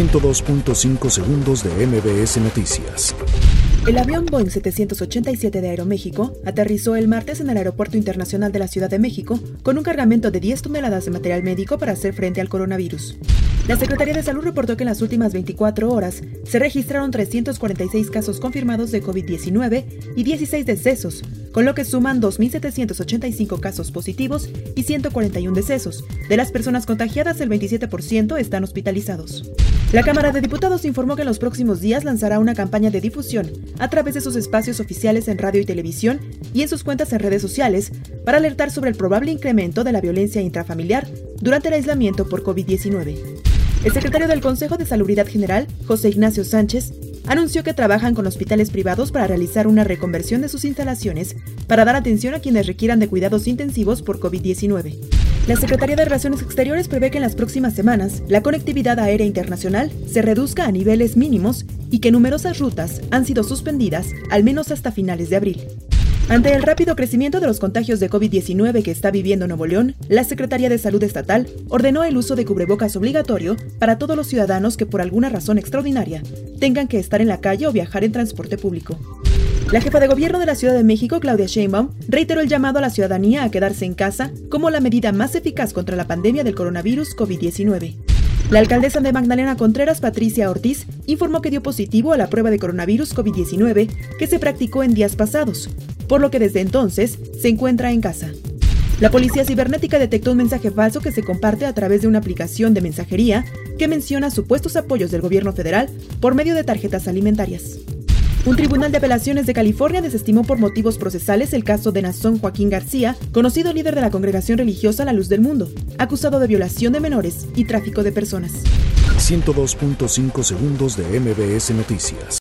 102.5 segundos de MBS Noticias. El avión Boeing 787 de Aeroméxico aterrizó el martes en el Aeropuerto Internacional de la Ciudad de México con un cargamento de 10 toneladas de material médico para hacer frente al coronavirus. La Secretaría de Salud reportó que en las últimas 24 horas se registraron 346 casos confirmados de COVID-19 y 16 decesos, con lo que suman 2.785 casos positivos y 141 decesos. De las personas contagiadas, el 27% están hospitalizados. La Cámara de Diputados informó que en los próximos días lanzará una campaña de difusión a través de sus espacios oficiales en radio y televisión y en sus cuentas en redes sociales para alertar sobre el probable incremento de la violencia intrafamiliar durante el aislamiento por COVID-19. El secretario del Consejo de Salubridad General, José Ignacio Sánchez, anunció que trabajan con hospitales privados para realizar una reconversión de sus instalaciones para dar atención a quienes requieran de cuidados intensivos por COVID-19. La Secretaría de Relaciones Exteriores prevé que en las próximas semanas la conectividad aérea internacional se reduzca a niveles mínimos y que numerosas rutas han sido suspendidas al menos hasta finales de abril. Ante el rápido crecimiento de los contagios de COVID-19 que está viviendo Nuevo León, la Secretaría de Salud Estatal ordenó el uso de cubrebocas obligatorio para todos los ciudadanos que por alguna razón extraordinaria tengan que estar en la calle o viajar en transporte público. La jefa de gobierno de la Ciudad de México, Claudia Sheinbaum, reiteró el llamado a la ciudadanía a quedarse en casa como la medida más eficaz contra la pandemia del coronavirus COVID-19. La alcaldesa de Magdalena Contreras, Patricia Ortiz, informó que dio positivo a la prueba de coronavirus COVID-19 que se practicó en días pasados, por lo que desde entonces se encuentra en casa. La policía cibernética detectó un mensaje falso que se comparte a través de una aplicación de mensajería que menciona supuestos apoyos del gobierno federal por medio de tarjetas alimentarias. Un tribunal de apelaciones de California desestimó por motivos procesales el caso de Nazón Joaquín García, conocido líder de la congregación religiosa La Luz del Mundo, acusado de violación de menores y tráfico de personas. 102.5 segundos de MBS Noticias.